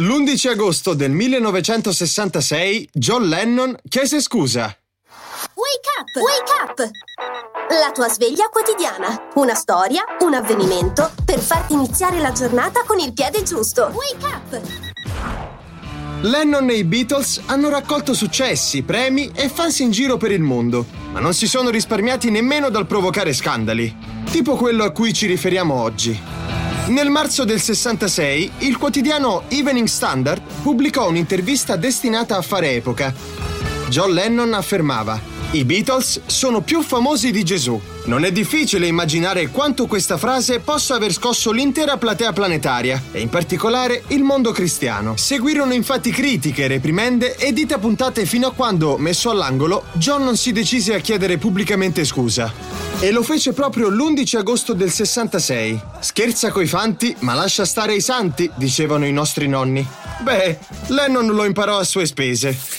L'11 agosto del 1966 John Lennon chiese scusa. Wake up! Wake up! La tua sveglia quotidiana. Una storia, un avvenimento per farti iniziare la giornata con il piede giusto. Wake up! Lennon e i Beatles hanno raccolto successi, premi e fans in giro per il mondo, ma non si sono risparmiati nemmeno dal provocare scandali, tipo quello a cui ci riferiamo oggi. Nel marzo del 66, il quotidiano Evening Standard pubblicò un'intervista destinata a fare epoca. John Lennon affermava i Beatles sono più famosi di Gesù. Non è difficile immaginare quanto questa frase possa aver scosso l'intera platea planetaria, e in particolare il mondo cristiano. Seguirono infatti critiche, reprimende e dita puntate fino a quando, messo all'angolo, John non si decise a chiedere pubblicamente scusa. E lo fece proprio l'11 agosto del 66. Scherza coi fanti, ma lascia stare i santi, dicevano i nostri nonni. Beh, Lennon lo imparò a sue spese.